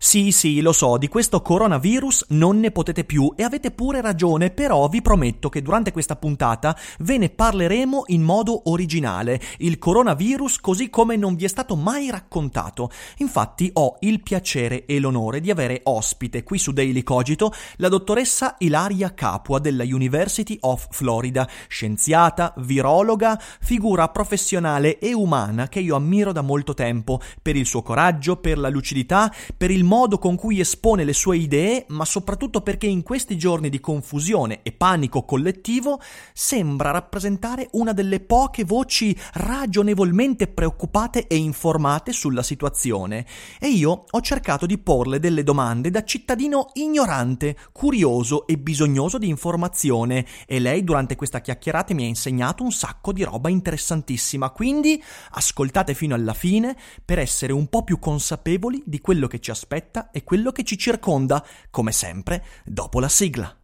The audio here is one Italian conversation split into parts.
Sì, sì, lo so, di questo coronavirus non ne potete più e avete pure ragione, però vi prometto che durante questa puntata ve ne parleremo in modo originale, il coronavirus così come non vi è stato mai raccontato. Infatti ho il piacere e l'onore di avere ospite qui su Daily Cogito la dottoressa Ilaria Capua della University of Florida, scienziata, virologa, figura professionale e umana che io ammiro da molto tempo per il suo coraggio, per la lucidità, per il modo con cui espone le sue idee, ma soprattutto perché in questi giorni di confusione e panico collettivo sembra rappresentare una delle poche voci ragionevolmente preoccupate e informate sulla situazione. E io ho cercato di porle delle domande da cittadino ignorante, curioso e bisognoso di informazione, e lei durante questa chiacchierata mi ha insegnato un sacco di roba interessantissima, quindi ascoltate fino alla fine per essere un po' più consapevoli di quello che ci aspetta aspetta e quello che ci circonda, come sempre, dopo la sigla.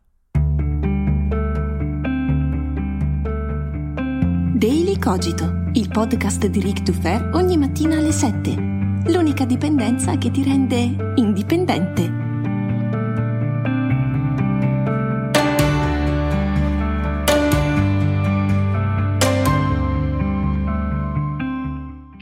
Daily Cogito, il podcast di Rick Dufer ogni mattina alle 7. L'unica dipendenza che ti rende indipendente.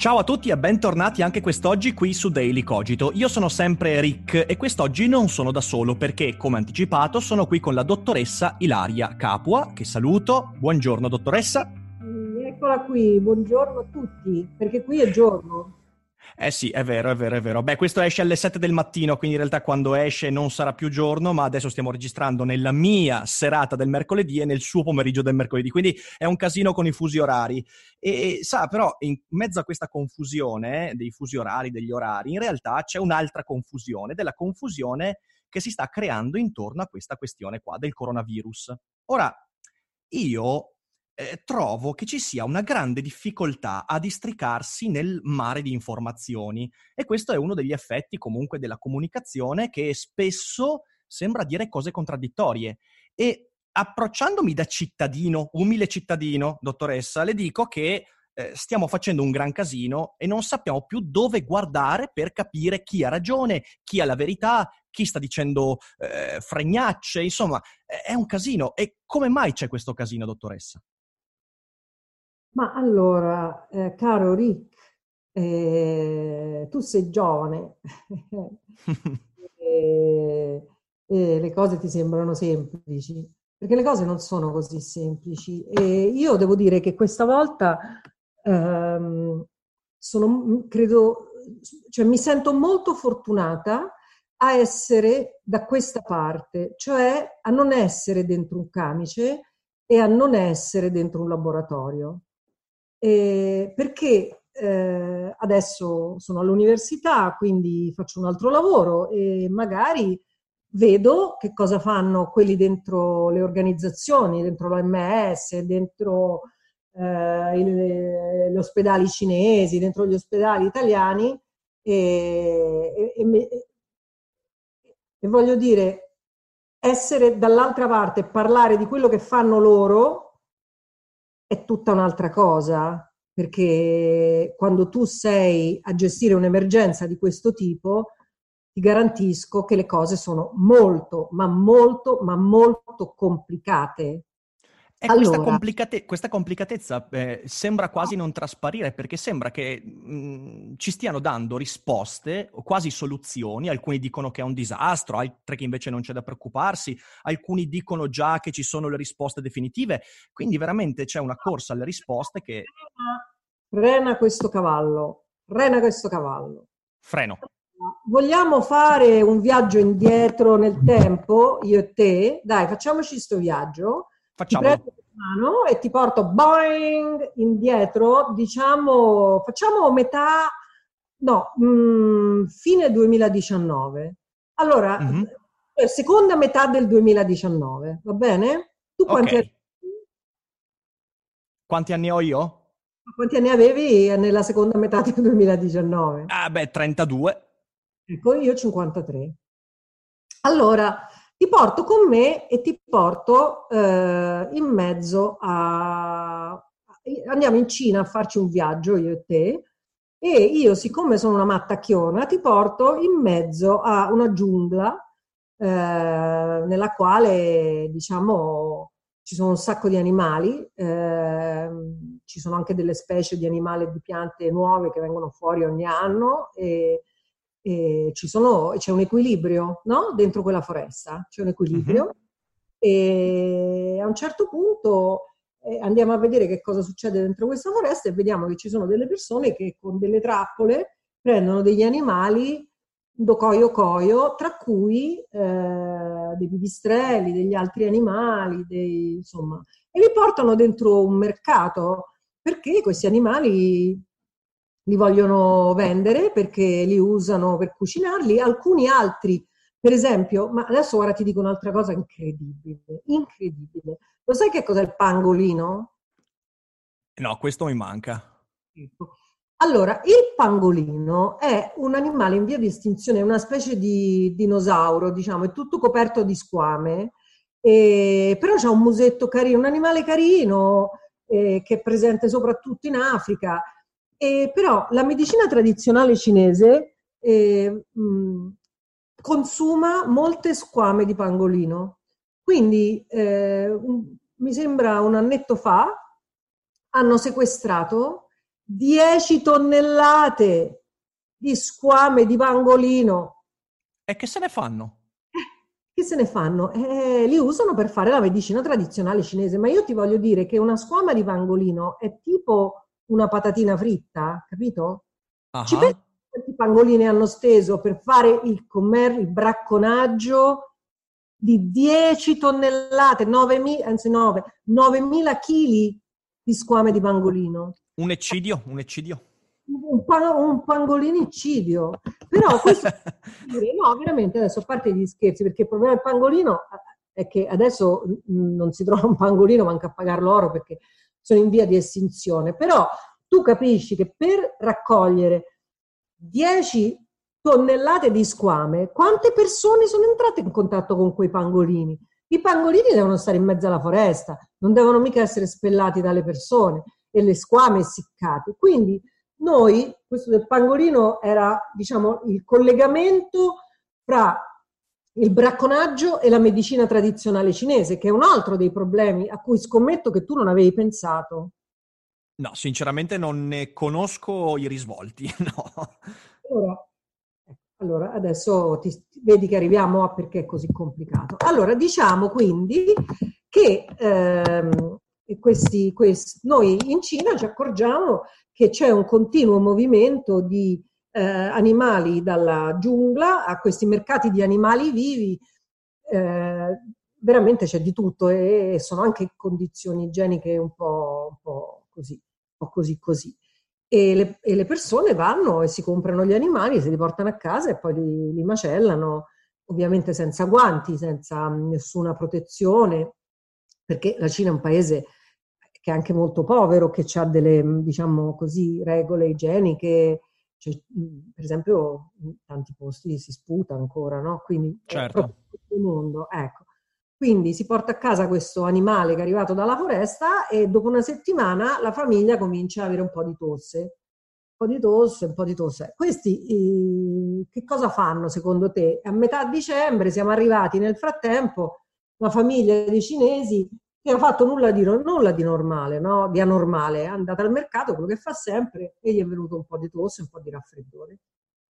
Ciao a tutti e bentornati anche quest'oggi qui su Daily Cogito. Io sono sempre Rick e quest'oggi non sono da solo perché, come anticipato, sono qui con la dottoressa Ilaria Capua, che saluto. Buongiorno dottoressa. Eccola qui, buongiorno a tutti, perché qui è giorno. Eh sì, è vero, è vero, è vero. Beh, questo esce alle 7 del mattino, quindi in realtà quando esce non sarà più giorno, ma adesso stiamo registrando nella mia serata del mercoledì e nel suo pomeriggio del mercoledì, quindi è un casino con i fusi orari. E, sa, però, in mezzo a questa confusione dei fusi orari, degli orari, in realtà c'è un'altra confusione, della confusione che si sta creando intorno a questa questione qua del coronavirus. Ora, io eh, trovo che ci sia una grande difficoltà a districarsi nel mare di informazioni e questo è uno degli effetti comunque della comunicazione che spesso sembra dire cose contraddittorie e approcciandomi da cittadino, umile cittadino, dottoressa, le dico che eh, stiamo facendo un gran casino e non sappiamo più dove guardare per capire chi ha ragione, chi ha la verità, chi sta dicendo eh, fregnacce, insomma, è un casino. E come mai c'è questo casino, dottoressa? Ma allora, eh, caro Rick, eh, tu sei giovane e, e le cose ti sembrano semplici, perché le cose non sono così semplici. E io devo dire che questa volta ehm, sono, credo, cioè mi sento molto fortunata a essere da questa parte, cioè a non essere dentro un camice e a non essere dentro un laboratorio eh, perché eh, adesso sono all'università, quindi faccio un altro lavoro e magari vedo che cosa fanno quelli dentro le organizzazioni, dentro l'OMS, dentro eh, gli ospedali cinesi, dentro gli ospedali italiani e, e, e, e voglio dire, essere dall'altra parte parlare di quello che fanno loro è tutta un'altra cosa, perché quando tu sei a gestire un'emergenza di questo tipo, ti garantisco che le cose sono molto, ma molto, ma molto complicate. E allora, questa, complicate- questa, complicatezza eh, sembra quasi non trasparire perché sembra che mh, mm, ci stiano dando risposte o quasi soluzioni. Alcuni dicono che è un disastro, altri che invece non c'è da preoccuparsi, alcuni dicono già che ci sono le risposte definitive. Quindi veramente c'è una corsa alle risposte che... Frena questo cavallo, frena questo cavallo. Freno. Vogliamo fare un viaggio indietro nel tempo, io e te? Dai, facciamoci questo viaggio Facciamo. Ti prendo mano e ti porto boing indietro, diciamo, facciamo metà, no, mh, mm, fine 2019. Allora, mm-hmm. Seconda metà del 2019, va bene? Tu quanti, okay. anni... quanti anni ho io? Quanti anni avevi nella seconda metà del 2019? Ah, beh, 32. Ecco, io 53. Allora, ti porto con me e ti porto eh, in mezzo a... Andiamo in Cina a farci un viaggio, io e te, e io, siccome sono una mattacchiona, ti porto in mezzo a una giungla eh, nella quale, diciamo, ci sono un sacco di animali, eh, ci sono anche delle specie di animali e di piante nuove che vengono fuori ogni anno e, sono, c'è un equilibrio no? dentro quella foresta, c'è un equilibrio mm-hmm. e a un certo punto eh, andiamo a vedere che cosa succede dentro questa foresta e vediamo che ci sono delle persone che con delle trappole prendono degli animali do coio coio, tra cui eh, dei pipistrelli, degli altri animali, dei, insomma, e li portano dentro un mercato perché questi animali li vogliono vendere perché li usano per cucinarli, alcuni altri, per esempio, ma adesso ora ti dico un'altra cosa incredibile, incredibile. Lo sai che cos'è il pangolino? No, questo mi manca. Ecco. Allora, il pangolino è un animale in via di estinzione, una specie di dinosauro, diciamo, è tutto coperto di squame, eh, però c'è un musetto carino, un animale carino eh, che è presente soprattutto in Africa. Eh, però la medicina tradizionale cinese eh, mh, consuma molte squame di pangolino. Quindi eh, un, mi sembra un annetto fa hanno sequestrato 10 tonnellate di squame di pangolino. E che se ne fanno? Eh, che se ne fanno? Eh, li usano per fare la medicina tradizionale cinese, ma io ti voglio dire che una squama di pangolino è tipo una patatina fritta, capito? Uh-huh. Ci pensi quanti pangolini hanno steso per fare il commercio, il bracconaggio di 10 tonnellate, 9.000, anzi 9, 9.000 kg di squame di pangolino. Un eccidio, un eccidio. Un, pa- un pangolinincidio. Però questo, no, veramente adesso a parte gli scherzi, perché il problema del pangolino è che adesso non si trova un pangolino, manca a pagare l'oro perché sono in via di estinzione. Però tu capisci che per raccogliere 10 tonnellate di squame, quante persone sono entrate in contatto con quei pangolini? I pangolini devono stare in mezzo alla foresta, non devono mica essere spellati dalle persone e le squame essiccate. Quindi noi, questo del pangolino era diciamo il collegamento fra il bracconaggio e la medicina tradizionale cinese, che è un altro dei problemi a cui scommetto che tu non avevi pensato. No, sinceramente non ne conosco i risvolti, no. Allora, allora, adesso ti, vedi che arriviamo a perché è così complicato. Allora, diciamo quindi che ehm, questi, questi, noi in Cina ci accorgiamo che c'è un continuo movimento di eh, animali dalla giungla a questi mercati di animali vivi. Eh, veramente c'è di tutto e, sono anche condizioni igieniche un po', un po così, un po' così così e le, e le, persone vanno e si comprano gli animali, se li portano a casa e poi li, li macellano, ovviamente senza guanti, senza nessuna protezione, perché la Cina è un paese che è anche molto povero, che ha delle, diciamo così, regole igieniche, cioè, per esempio in tanti posti si sputa ancora, no? Quindi certo. il mondo, ecco. Quindi si porta a casa questo animale che è arrivato dalla foresta e dopo una settimana la famiglia comincia ad avere un po' di tosse. Un po' di tosse, un po' di tosse. Questi eh, che cosa fanno secondo te? A metà dicembre siamo arrivati nel frattempo una famiglia di cinesi che ha fatto nulla di, nulla di normale, no? di anormale, è andata al mercato, quello che fa sempre, e gli è venuto un po' di tosse, un po' di raffreddore.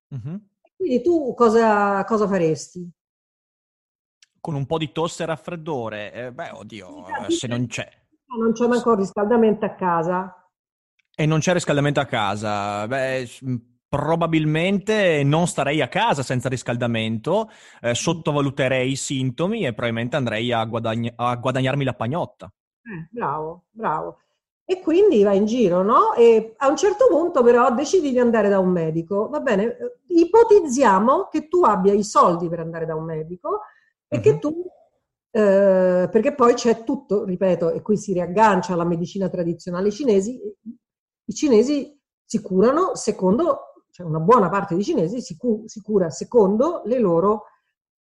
Uh-huh. Quindi tu cosa, cosa faresti? con un po' di tosse e raffreddore, eh, beh, oddio, se non c'è. Non c'è manco riscaldamento a casa. E non c'è riscaldamento a casa. Beh, probabilmente non starei a casa senza riscaldamento, eh, sottovaluterei i sintomi e probabilmente andrei a, guadagn- a guadagnarmi la pagnotta. Eh, bravo, bravo. E quindi vai in giro, no? E a un certo punto però decidi di andare da un medico. Va bene, ipotizziamo che tu abbia i soldi per andare da un medico e che tu, eh, perché poi c'è tutto, ripeto, e qui si riaggancia alla medicina tradizionale cinesi, i cinesi si curano secondo, cioè una buona parte dei cinesi si, cu- si cura secondo loro,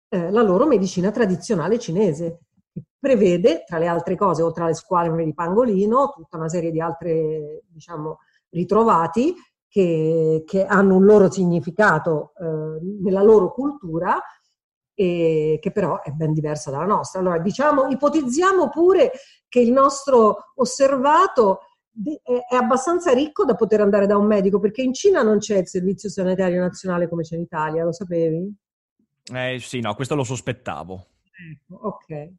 eh, la loro medicina tradizionale cinese, che prevede, tra le altre cose, oltre alle squadre di pangolino, tutta una serie di altre, diciamo, ritrovati che, che hanno un loro significato eh, nella loro cultura e che però è ben diversa dalla nostra. Allora, diciamo, ipotizziamo pure che il nostro osservato è abbastanza ricco da poter andare da un medico, perché in Cina non c'è il servizio sanitario nazionale come c'è in Italia, lo sapevi? Eh sì, no, questo lo sospettavo. Ecco, ok.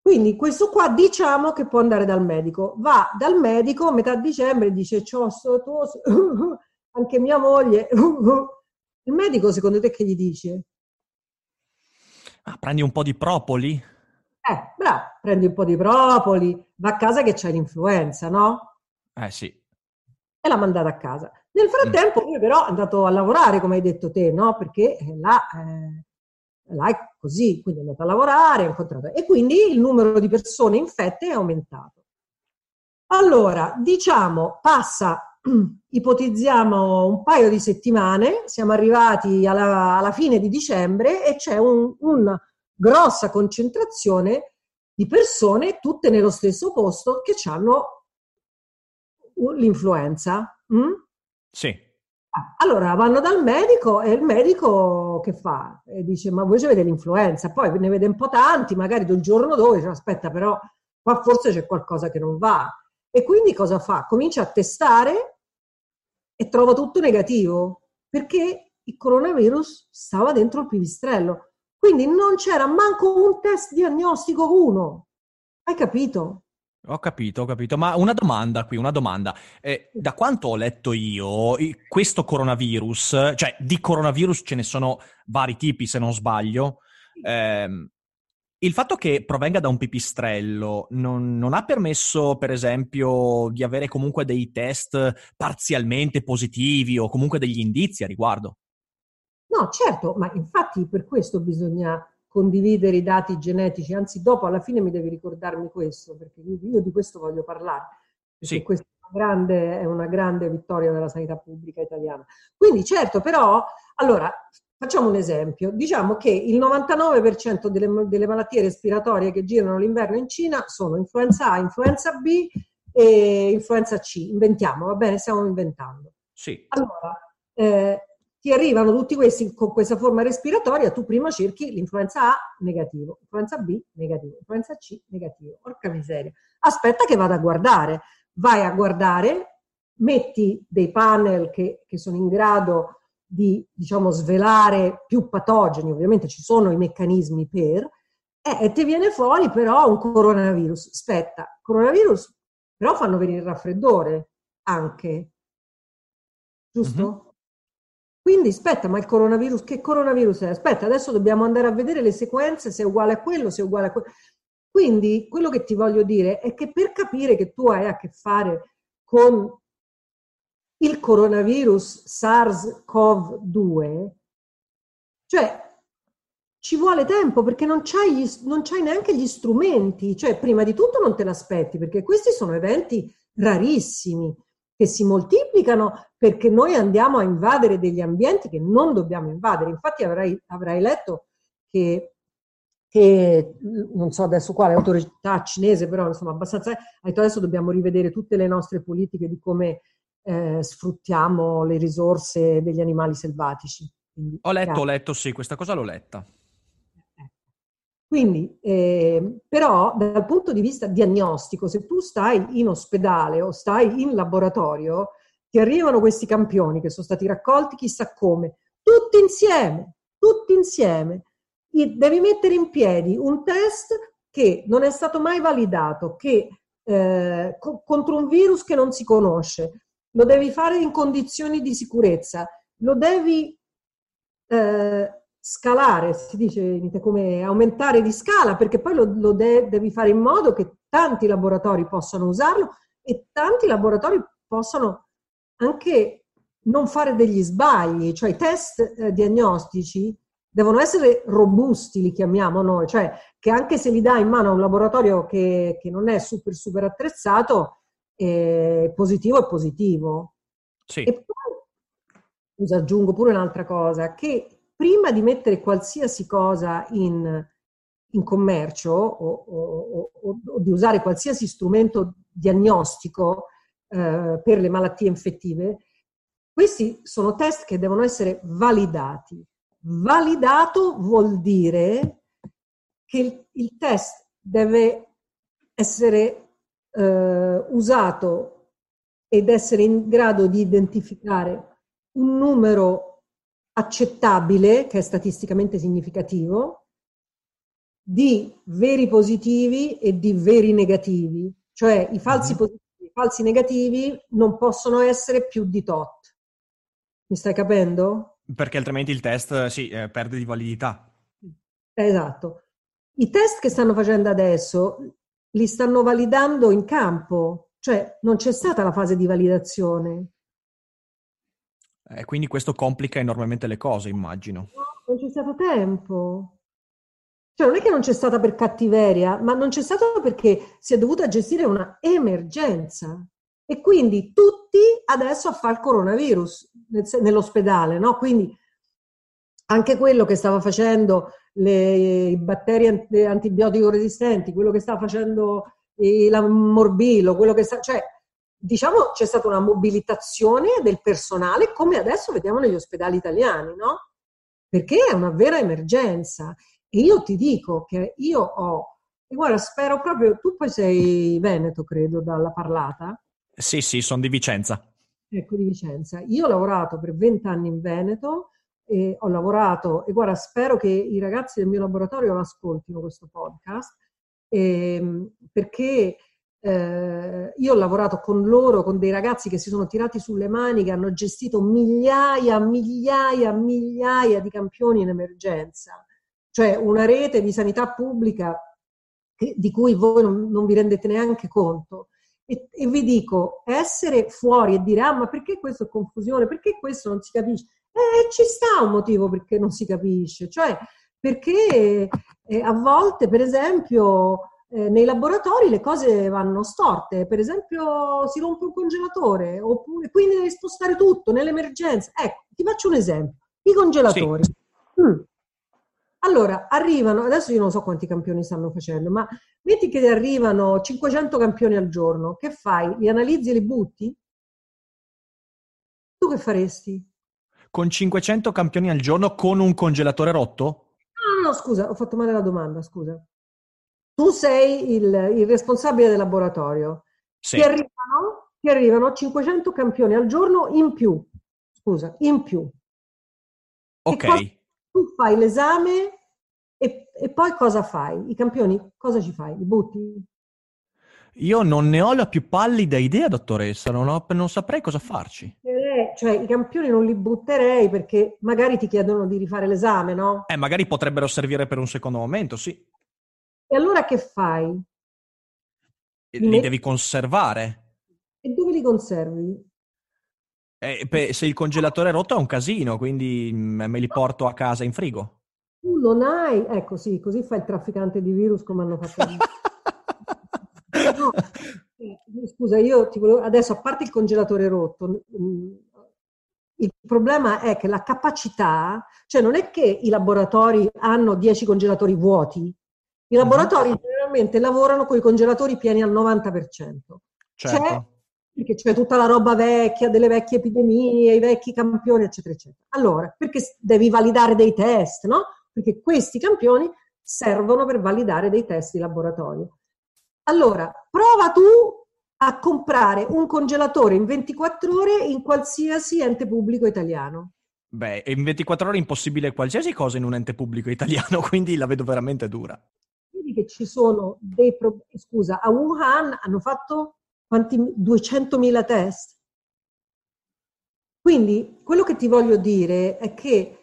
Quindi questo qua diciamo che può andare dal medico. Va dal medico a metà dicembre e dice, c'ho sto, tu, anche mia moglie. Il medico secondo te che gli dice? Ah, prendi un po' di propoli? Eh, bravo, prendi un po' di propoli, va a casa che c'hai l'influenza, no? Eh sì. E l'ha mandata a casa. Nel frattempo, mm. lui però è andato a lavorare, come hai detto te, no? Perché là, eh, là è così, quindi è andato a lavorare, ha incontrato... E quindi il numero di persone infette è aumentato. Allora, diciamo, passa, ipotizziamo un paio di settimane, siamo arrivati alla, alla fine di dicembre e c'è un, una grossa concentrazione di persone, tutte nello stesso posto, che hanno l'influenza? Mm? Sì. Ah, allora vanno dal medico e il medico che fa? E dice: Ma voi avete l'influenza? Poi ne vede un po' tanti, magari il giorno dopo dice: Aspetta, però qua forse c'è qualcosa che non va. E quindi cosa fa? Comincia a testare e trova tutto negativo perché il coronavirus stava dentro il pipistrello. Quindi non c'era manco un test diagnostico uno. Hai capito? Ho capito, ho capito, ma una domanda qui, una domanda. Eh, da quanto ho letto io, questo coronavirus, cioè di coronavirus ce ne sono vari tipi se non sbaglio, eh, il fatto che provenga da un pipistrello non, non, ha permesso, per esempio, di avere comunque dei test parzialmente positivi o comunque degli indizi a riguardo? No, certo, ma infatti per questo bisogna condividere i dati genetici, anzi dopo alla fine mi devi ricordarmi questo, perché io di questo voglio parlare, sì. questa è una, grande, è una grande vittoria della sanità pubblica italiana. Quindi certo, però, allora, facciamo un esempio, diciamo che il 99% delle, delle malattie respiratorie che girano l'inverno in Cina sono influenza A, influenza B e influenza C, inventiamo, va bene, stiamo inventando. Sì. Allora, eh, ti arrivano tutti questi con questa forma respiratoria, tu prima cerchi l'influenza A negativo, influenza B negativo, influenza C negativo. Porca miseria. Aspetta che vada a guardare. Vai a guardare, metti dei panel che, che sono in grado di, diciamo, svelare più patogeni, ovviamente ci sono i meccanismi per, eh, e ti viene fuori però un coronavirus. Aspetta, coronavirus però fanno venire il raffreddore anche, giusto? Mm-hmm. Quindi aspetta, ma il coronavirus, che coronavirus è? Aspetta, adesso dobbiamo andare a vedere le sequenze se è uguale a quello, se è uguale a quello. Quindi quello che ti voglio dire è che per capire che tu hai a che fare con il coronavirus SARS-CoV-2, cioè ci vuole tempo perché non c'hai, gli, non c'hai neanche gli strumenti, cioè prima di tutto non te l'aspetti perché questi sono eventi rarissimi che si moltiplicano perché noi andiamo a invadere degli ambienti che non dobbiamo invadere. Infatti avrai, avrai letto che, che, non so adesso quale autorità cinese, però insomma abbastanza, ha detto adesso dobbiamo rivedere tutte le nostre politiche di come eh, sfruttiamo le risorse degli animali selvatici. Quindi, ho letto, chiaro. ho letto, sì, questa cosa l'ho letta. Quindi, eh, però, dal punto di vista diagnostico, se tu stai in ospedale o stai in laboratorio, ti arrivano questi campioni che sono stati raccolti chissà come, tutti insieme, tutti insieme. Devi mettere in piedi un test che non è stato mai validato, che eh, co- contro un virus che non si conosce, lo devi fare in condizioni di sicurezza, lo devi eh, scalare, si dice come aumentare di scala, perché poi lo, lo de- devi fare in modo che tanti laboratori possano usarlo e tanti laboratori possano anche non fare degli sbagli, cioè i test eh, diagnostici devono essere robusti, li chiamiamo noi, cioè che anche se li dai in mano a un laboratorio che, che non è super super attrezzato, eh, positivo è positivo. Sì. E poi, scusa, aggiungo pure un'altra cosa, che prima di mettere qualsiasi cosa in, in commercio o, o, o, o, di usare qualsiasi strumento diagnostico eh, per le malattie infettive, questi sono test che devono essere validati. Validato vuol dire che il, il test deve essere eh, usato ed essere in grado di identificare un numero accettabile, che è statisticamente significativo, di veri positivi e di veri negativi, cioè i falsi mhm. positivi e i falsi negativi non possono essere più di tot. Mi stai capendo? Perché altrimenti il test sì, eh, perde di validità. Esatto. I test che stanno facendo adesso li stanno validando in campo, cioè non c'è stata la fase di validazione. Eh, quindi questo complica enormemente le cose, immagino. No, non c'è stato tempo. Cioè non è che non c'è stata per cattiveria, ma non c'è stato perché si è dovuta gestire una emergenza. E quindi tutti adesso a fare il coronavirus nell'ospedale, no? Quindi anche quello che stava facendo le, i batteri antibiotico resistenti, quello che stava facendo il morbillo, quello che sta, cioè diciamo c'è stata una mobilitazione del personale come adesso vediamo negli ospedali italiani, no? Perché è una vera emergenza. E io ti dico che io ho, e guarda, spero proprio, tu poi sei veneto, credo, dalla parlata. Sì, sì, sono di Vicenza. Ecco, di Vicenza. Io ho lavorato per vent'anni in Veneto e ho lavorato, e guarda, spero che i ragazzi del mio laboratorio ascoltino questo podcast, eh, perché eh, io ho lavorato con loro, con dei ragazzi che si sono tirati sulle mani, che hanno gestito migliaia, migliaia, migliaia di campioni in emergenza, cioè una rete di sanità pubblica che, di cui voi non, non vi rendete neanche conto. E, e, vi dico, essere fuori e dire, ah, ma perché questo è confusione? Perché questo non si capisce? Eh, ci sta un motivo perché non si capisce, cioè perché eh, a volte, per esempio, eh, nei laboratori le cose vanno storte, per esempio si rompe un congelatore, oppure quindi devi spostare tutto nell'emergenza. Ecco, ti faccio un esempio, i congelatori. Sì. Mm. Allora, arrivano, adesso io non so quanti campioni stanno facendo, ma metti che arrivano 500 campioni al giorno, che fai? Li analizzi e li butti? Tu che faresti? Con 500 campioni al giorno con un congelatore rotto? No, no, scusa, ho fatto male la domanda, scusa. Tu sei il, il responsabile del laboratorio. Sì. Ti, arrivano, ti arrivano 500 campioni al giorno in più. Scusa, in più. Ok tu fai l'esame e, e, poi cosa fai? I campioni cosa ci fai? Li butti? Io non ne ho la più pallida idea, dottoressa, non, ho, non saprei cosa farci. Eh, cioè, i campioni non li butterei perché magari ti chiedono di rifare l'esame, no? Eh, magari potrebbero servire per un secondo momento, sì. E allora che fai? Li ne... devi conservare. E dove li conservi? Eh, beh, se il congelatore è rotto è un casino, quindi mm, me li porto a casa in frigo. Tu non hai, ecco sì, così fa il trafficante di virus come hanno fatto. no, eh, scusa, io ti volevo, adesso a parte il congelatore rotto, il problema è che la capacità, cioè non è che i laboratori hanno 10 congelatori vuoti, i mhm. laboratori generalmente lavorano con i congelatori pieni al 90%. Certo. C'è perché c'è tutta la roba vecchia, delle vecchie epidemie, i vecchi campioni, eccetera, eccetera. Allora, perché devi validare dei test, no? Perché questi campioni servono per validare dei test di laboratorio. Allora, prova tu a comprare un congelatore in 24 ore in qualsiasi ente pubblico italiano. Beh, in 24 ore è impossibile qualsiasi cosa in un ente pubblico italiano, quindi la vedo veramente dura. Che ci sono dei problemi. Scusa, a Wuhan hanno fatto quanti, 200.000 test. Quindi quello che ti voglio dire è che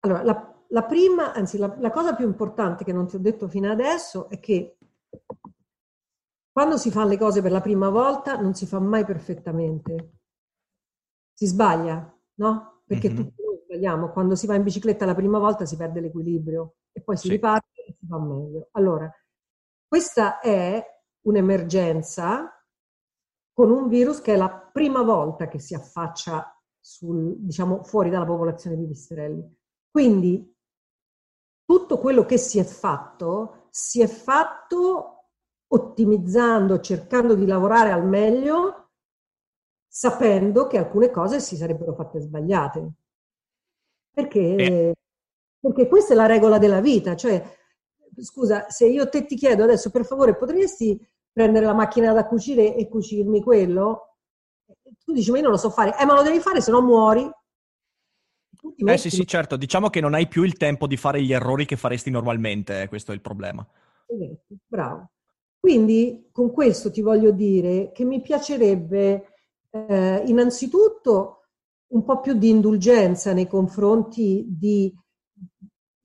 allora, la, la prima, anzi la, la cosa più importante che non ti ho detto fino adesso è che quando si fanno le cose per la prima volta non si fa mai perfettamente. Si sbaglia, no? Perché mm-hmm. tutti noi sbagliamo, quando si va in bicicletta la prima volta si perde l'equilibrio e poi si sì. riparte fa meglio. Allora, questa è un'emergenza con un virus che è la prima volta che si affaccia sul, diciamo, fuori dalla popolazione di pipistrelli. Quindi tutto quello che si è fatto si è fatto ottimizzando, cercando di lavorare al meglio, sapendo che alcune cose si sarebbero fatte sbagliate. Perché, eh. perché questa è la regola della vita, cioè, scusa, se io te ti chiedo adesso, per favore, potresti prendere la macchina da cucire e cucirmi quello? Tu dici, ma io non lo so fare. Eh, ma lo devi fare, se no muori. Eh sì, sì, certo. Diciamo che non hai più il tempo di fare gli errori che faresti normalmente, eh, questo è il problema. Bravo. Quindi con questo ti voglio dire che mi piacerebbe eh, innanzitutto un po' più di indulgenza nei confronti di,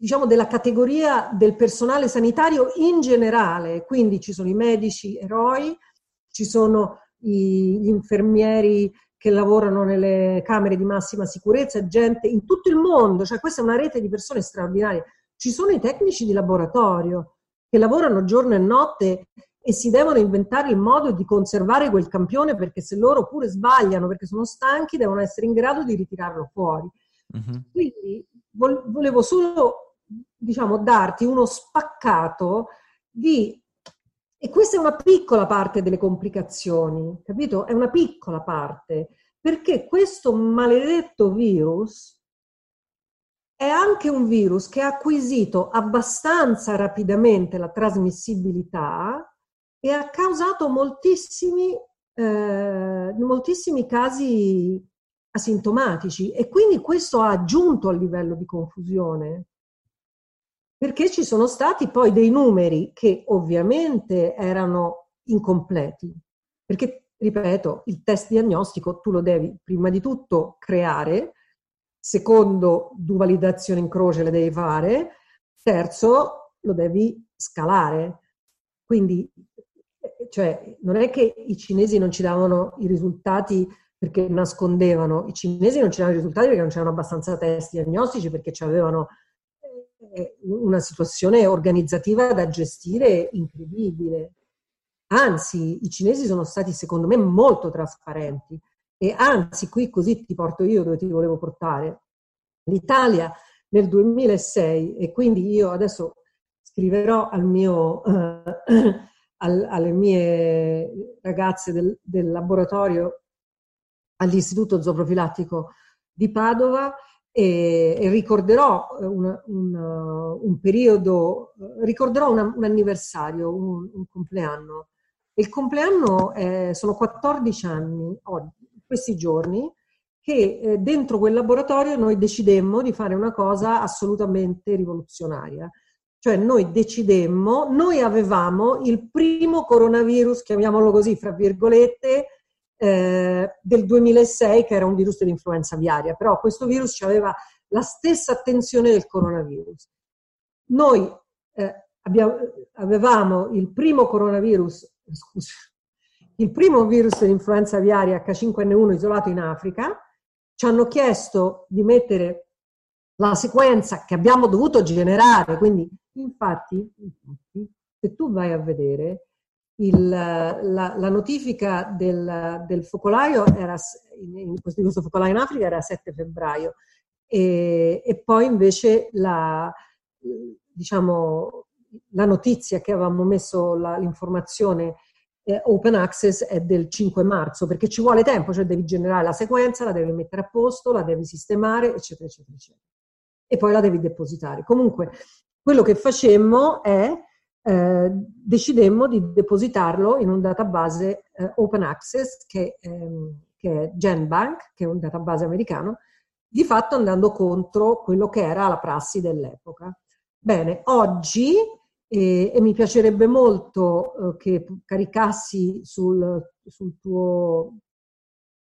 diciamo, della categoria del personale sanitario in generale, quindi ci sono i medici eroi, ci sono i, gli infermieri che lavorano nelle camere di massima sicurezza, gente in tutto il mondo, cioè questa è una rete di persone straordinarie. Ci sono i tecnici di laboratorio che lavorano giorno e notte e si devono inventare il modo di conservare quel campione perché se loro pure sbagliano perché sono stanchi devono essere in grado di ritirarlo fuori. Uh-huh. Quindi volevo solo diciamo darti uno spaccato di e questa è una piccola parte delle complicazioni, capito? È una piccola parte, perché questo maledetto virus è anche un virus che ha acquisito abbastanza rapidamente la trasmissibilità e ha causato moltissimi, eh, moltissimi casi asintomatici e quindi questo ha aggiunto al livello di confusione perché ci sono stati poi dei numeri che ovviamente erano incompleti, perché, ripeto, il test diagnostico tu lo devi prima di tutto creare, secondo due validazioni in croce le devi fare, terzo lo devi scalare. Quindi, cioè, non è che i cinesi non ci davano i risultati perché nascondevano, i cinesi non ci davano i risultati perché non c'erano abbastanza test diagnostici, perché ci avevano una situazione organizzativa da gestire incredibile. Anzi, i cinesi sono stati secondo me molto trasparenti e anzi, qui così ti porto io dove ti volevo portare. L'Italia nel 2006 e quindi io adesso scriverò al mio, uh, al, alle mie ragazze del, del laboratorio all'Istituto Zooprofilattico di Padova e, e ricorderò un, un, un, periodo, ricorderò un, un anniversario, un, compleanno. Il compleanno è, sono 14 anni, oggi, questi giorni, che eh, dentro quel laboratorio noi decidemmo di fare una cosa assolutamente rivoluzionaria. Cioè noi decidemmo, noi avevamo il primo coronavirus, chiamiamolo così, fra virgolette, eh, del 2006 che era un virus dell'influenza aviaria, però questo virus aveva la stessa attenzione del coronavirus. Noi eh, abbiamo, avevamo il primo coronavirus, scusa, il primo virus dell'influenza aviaria H5N1 isolato in Africa, ci hanno chiesto di mettere la sequenza che abbiamo dovuto generare, quindi infatti se tu vai a vedere il, la, la, notifica del, del, focolaio era, in, questo focolaio in Africa era 7 febbraio e, e poi invece la, diciamo, la notizia che avevamo messo la, l'informazione eh, open access è del 5 marzo perché ci vuole tempo, cioè devi generare la sequenza, la devi mettere a posto, la devi sistemare, eccetera, eccetera, eccetera. E poi la devi depositare. Comunque, quello che facemmo è eh, decidemmo di depositarlo in un database eh, open access che, ehm, che, è GenBank, che è un database americano, di fatto andando contro quello che era la prassi dell'epoca. Bene, oggi, eh, e mi piacerebbe molto eh, che caricassi sul, sul tuo,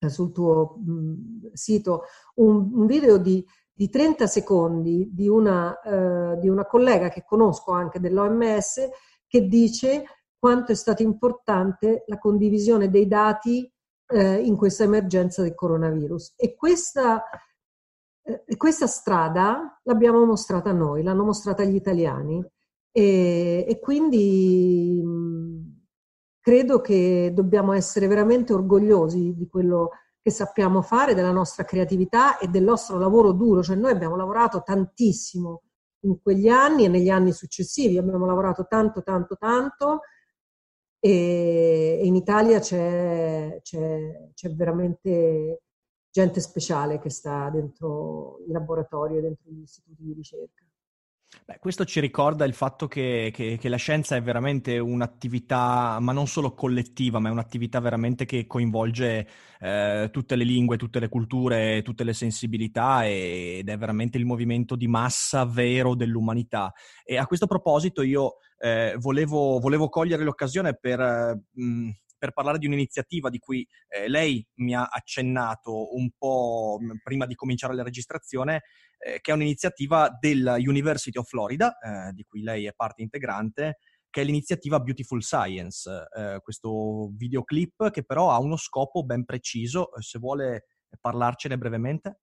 sul tuo mh, sito un, un video di di 30 secondi di una, eh, di una collega che conosco anche dell'OMS che dice quanto è stata importante la condivisione dei dati eh, in questa emergenza del coronavirus. E questa, eh, questa strada l'abbiamo mostrata noi, l'hanno mostrata gli italiani e, e quindi mh, credo che dobbiamo essere veramente orgogliosi di quello che sappiamo fare, della nostra creatività e del nostro lavoro duro. Cioè noi abbiamo lavorato tantissimo in quegli anni e negli anni successivi, abbiamo lavorato tanto, tanto, tanto e in Italia c'è, c'è, c'è veramente gente speciale che sta dentro i laboratori e dentro gli istituti di ricerca. Beh, questo ci ricorda il fatto che, che, che, la scienza è veramente un'attività, ma non solo collettiva, ma è un'attività veramente che coinvolge eh, tutte le lingue, tutte le culture, tutte le sensibilità ed è veramente il movimento di massa vero dell'umanità. E a questo proposito io eh, volevo, volevo, cogliere l'occasione per... Mh, per parlare di un'iniziativa di cui eh, lei mi ha accennato un po' prima di cominciare la registrazione, eh, che è un'iniziativa della University of Florida, eh, di cui lei è parte integrante, che è l'iniziativa Beautiful Science, eh, questo videoclip che però ha uno scopo ben preciso, se vuole parlarcene brevemente.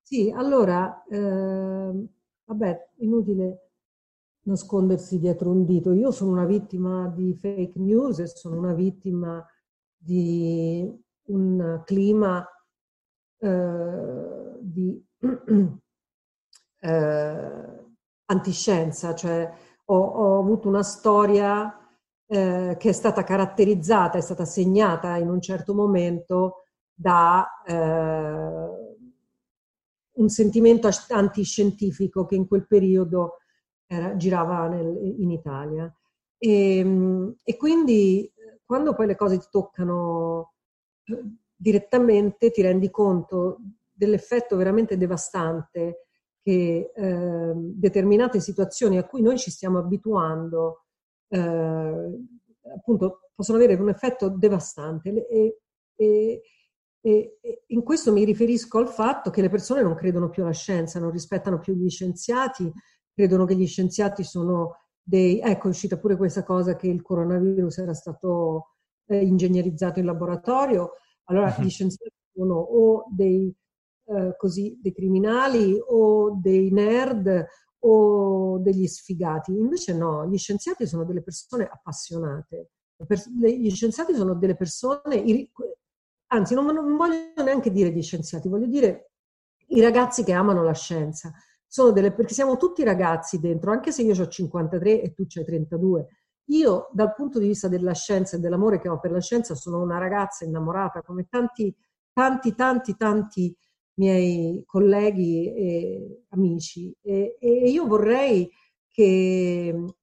Sì, allora, ehm, vabbè, inutile nascondersi dietro un dito. Io sono una vittima di fake news e sono una vittima di un clima eh, di eh, antiscienza, cioè ho, ho, avuto una storia eh, che è stata caratterizzata, è stata segnata in un certo momento da eh, un sentimento antiscientifico che in quel periodo era, girava nel, in Italia. E, ehm, e, quindi quando poi le cose ti toccano eh, direttamente ti rendi conto dell'effetto veramente devastante che eh, determinate situazioni a cui noi ci stiamo abituando eh, appunto possono avere un effetto devastante e, e, e, in questo mi riferisco al fatto che le persone non credono più alla scienza, non rispettano più gli scienziati, credono che gli scienziati sono dei... Ecco, è uscita pure questa cosa che il coronavirus era stato eh, ingegnerizzato in laboratorio. Allora uh-huh. gli scienziati sono o dei, eh, così, dei criminali o dei nerd o degli sfigati. Invece no, gli scienziati sono delle persone appassionate. Gli scienziati sono delle persone, anzi non, non voglio neanche dire gli scienziati, voglio dire i ragazzi che amano la scienza sono delle, perché siamo tutti ragazzi dentro, anche se io ho 53 e tu c'hai 32. Io, dal punto di vista della scienza e dell'amore che ho per la scienza, sono una ragazza innamorata, come tanti, tanti, tanti, tanti miei colleghi e amici. E, e io vorrei che,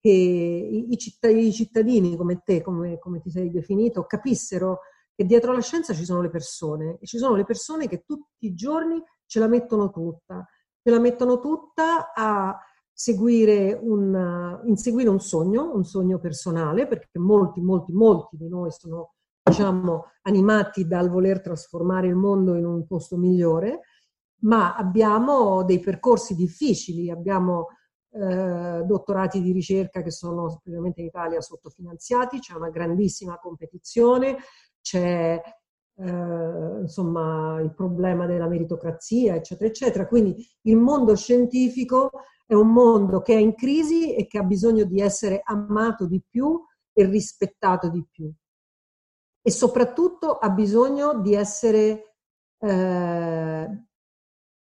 che i, i, cittadini, come te, come, come ti sei definito, capissero che dietro la scienza ci sono le persone e ci sono le persone che tutti i giorni ce la mettono tutta ce la mettono tutta a seguire un, inseguire un sogno, un sogno personale, perché molti, molti, molti di noi sono, diciamo, animati dal voler trasformare il mondo in un posto migliore, ma abbiamo dei percorsi difficili, abbiamo eh, dottorati di ricerca che sono specialmente in Italia sottofinanziati, c'è una grandissima competizione, c'è eh, insomma, il problema della meritocrazia, eccetera, eccetera. Quindi il mondo scientifico è un mondo che è in crisi e che ha bisogno di essere amato di più e rispettato di più. E soprattutto ha bisogno di essere eh,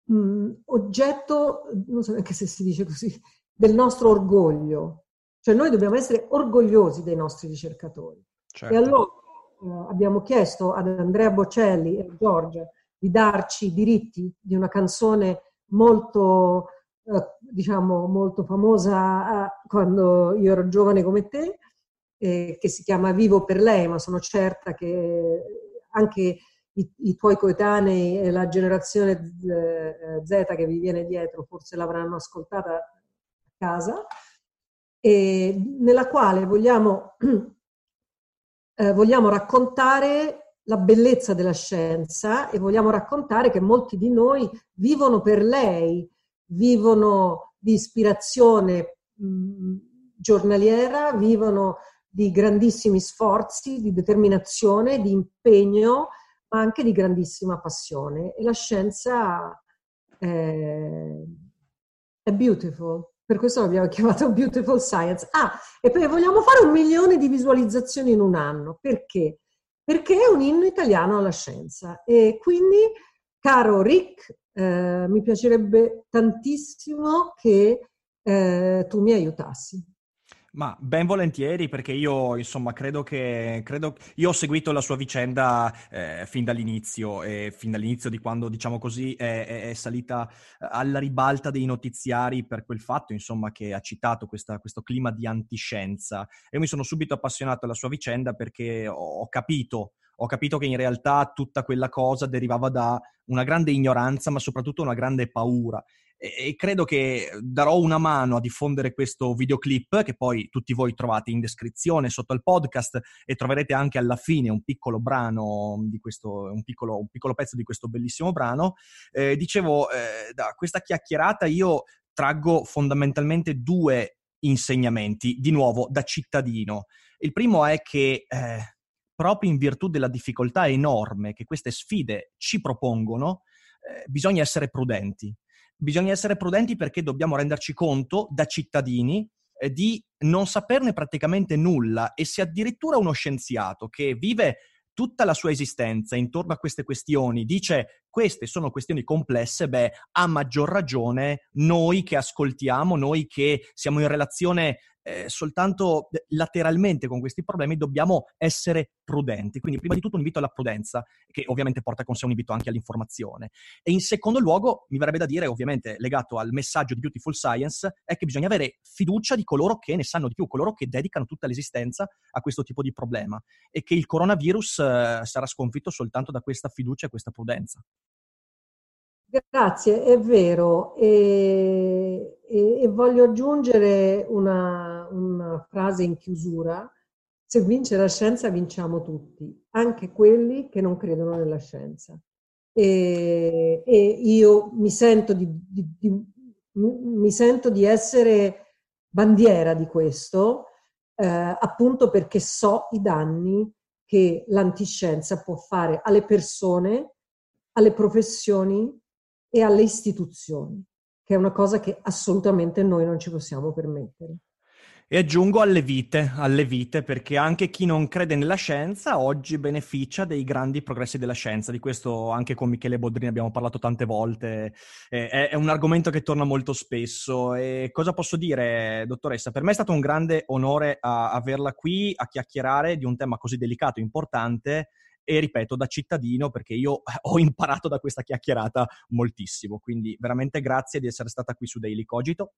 mh, oggetto, non so neanche se si dice così, del nostro orgoglio. Cioè noi dobbiamo essere orgogliosi dei nostri ricercatori. Certo. E allora abbiamo chiesto ad Andrea Bocelli e a Giorgia di darci i diritti di una canzone molto, eh, diciamo, molto famosa eh, quando io ero giovane come te, eh, che si chiama Vivo per lei, ma sono certa che anche i, i tuoi coetanei e la generazione Z, Z che vi viene dietro forse l'avranno ascoltata a casa, nella quale vogliamo eh, vogliamo raccontare la bellezza della scienza e vogliamo raccontare che molti di noi vivono per lei, vivono di ispirazione mh, giornaliera, vivono di grandissimi sforzi, di determinazione, di impegno, ma anche di grandissima passione. E la scienza eh, è beautiful. Per questo l'abbiamo chiamato Beautiful Science. Ah, e poi vogliamo fare un milione di visualizzazioni in un anno. Perché? Perché è un inno italiano alla scienza. E quindi, caro Rick, eh, mi piacerebbe tantissimo che eh, tu mi aiutassi. Ma ben volentieri, perché io, insomma, credo che credo, io ho seguito la sua vicenda eh, fin dall'inizio, e fin dall'inizio di quando, diciamo così, è, è, salita alla ribalta dei notiziari per quel fatto, insomma, che ha citato questa, questo clima di antiscienza. Io mi sono subito appassionato alla sua vicenda perché ho, ho capito ho capito che in realtà tutta quella cosa derivava da una grande ignoranza, ma soprattutto una grande paura e credo che darò una mano a diffondere questo videoclip che poi tutti voi trovate in descrizione sotto al podcast e troverete anche alla fine un piccolo brano di questo, un piccolo, un piccolo pezzo di questo bellissimo brano. Eh, dicevo, eh, da questa chiacchierata io traggo fondamentalmente due insegnamenti, di nuovo da cittadino. Il primo è che eh, proprio in virtù della difficoltà enorme che queste sfide ci propongono, eh, bisogna essere prudenti bisogna essere prudenti perché dobbiamo renderci conto da cittadini eh, di non saperne praticamente nulla e se addirittura uno scienziato che vive tutta la sua esistenza intorno a queste questioni dice queste sono questioni complesse, beh, a maggior ragione noi che ascoltiamo, noi che siamo in relazione eh, soltanto lateralmente con questi problemi dobbiamo essere prudenti. Quindi, prima di tutto, un invito alla prudenza, che ovviamente porta con sé un invito anche all'informazione. E in secondo luogo, mi verrebbe da dire, ovviamente legato al messaggio di Beautiful Science, è che bisogna avere fiducia di coloro che ne sanno di più, coloro che dedicano tutta l'esistenza a questo tipo di problema e che il coronavirus eh, sarà sconfitto soltanto da questa fiducia e questa prudenza. Grazie, è vero. E, e, e voglio aggiungere una, una, frase in chiusura. Se vince la scienza, vinciamo tutti, anche quelli che non credono nella scienza. E, e io mi sento di, di, di, mi sento di, essere bandiera di questo, eh, appunto perché so i danni che l'antiscienza può fare alle persone, alle professioni e alle istituzioni, che è una cosa che assolutamente noi non ci possiamo permettere. E aggiungo alle vite, alle vite, perché anche chi non crede nella scienza oggi beneficia dei grandi progressi della scienza. Di questo anche con Michele Bodrini abbiamo parlato tante volte. È, è, un argomento che torna molto spesso. E cosa posso dire, dottoressa? Per me è stato un grande onore averla qui a chiacchierare di un tema così delicato e importante e ripeto da cittadino perché io ho imparato da questa chiacchierata moltissimo, quindi veramente grazie di essere stata qui su Daily Cogito.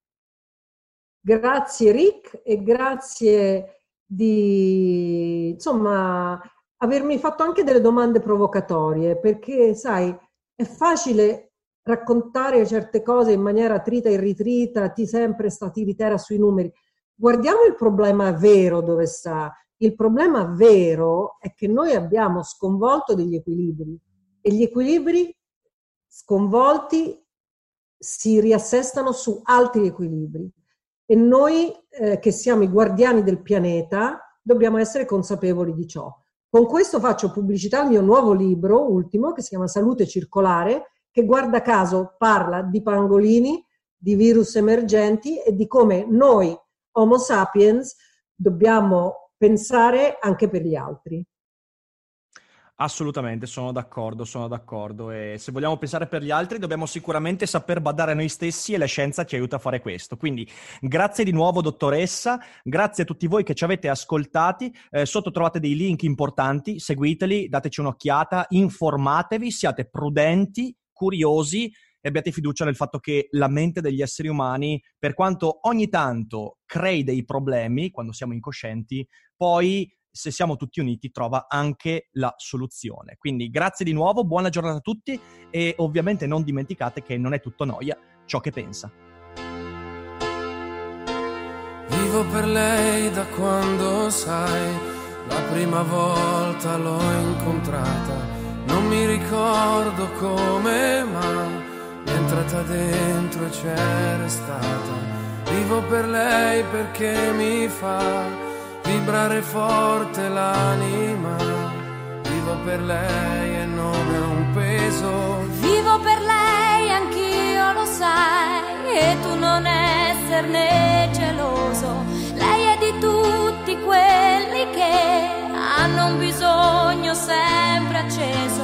Grazie Rick e grazie di insomma avermi fatto anche delle domande provocatorie perché sai è facile raccontare certe cose in maniera trita e ritrita, ti sempre stati ritera sui numeri. Guardiamo il problema vero dove sta, il problema vero è che noi abbiamo sconvolto degli equilibri e gli equilibri sconvolti si riassestano su altri equilibri e noi eh, che siamo i guardiani del pianeta dobbiamo essere consapevoli di ciò. Con questo faccio pubblicità al mio nuovo libro, ultimo, che si chiama Salute Circolare, che guarda caso parla di pangolini, di virus emergenti e di come noi, Homo sapiens, dobbiamo pensare anche per gli altri. Assolutamente, sono d'accordo, sono d'accordo. E se vogliamo pensare per gli altri, dobbiamo sicuramente saper badare a noi stessi e la scienza ci aiuta a fare questo. Quindi, grazie di nuovo, dottoressa. Grazie a tutti voi che ci avete ascoltati. Eh, sotto trovate dei link importanti, seguiteli, dateci un'occhiata, informatevi, siate prudenti, curiosi e abbiate fiducia nel fatto che la mente degli esseri umani, per quanto ogni tanto crei dei problemi quando siamo incoscienti, poi se siamo tutti uniti trova anche la soluzione. Quindi grazie di nuovo, buona giornata a tutti e ovviamente non dimenticate che non è tutto noia ciò che pensa. Vivo per lei da quando sai, la prima volta l'ho incontrata, non mi ricordo come mai entrata dentro e c'è restata. Vivo per lei perché mi fa vibrare forte l'anima. Vivo per lei e non è un peso. Vivo per lei anch'io sai e tu non esserne geloso. Lei è di tutti quelli che hanno un bisogno sempre acceso,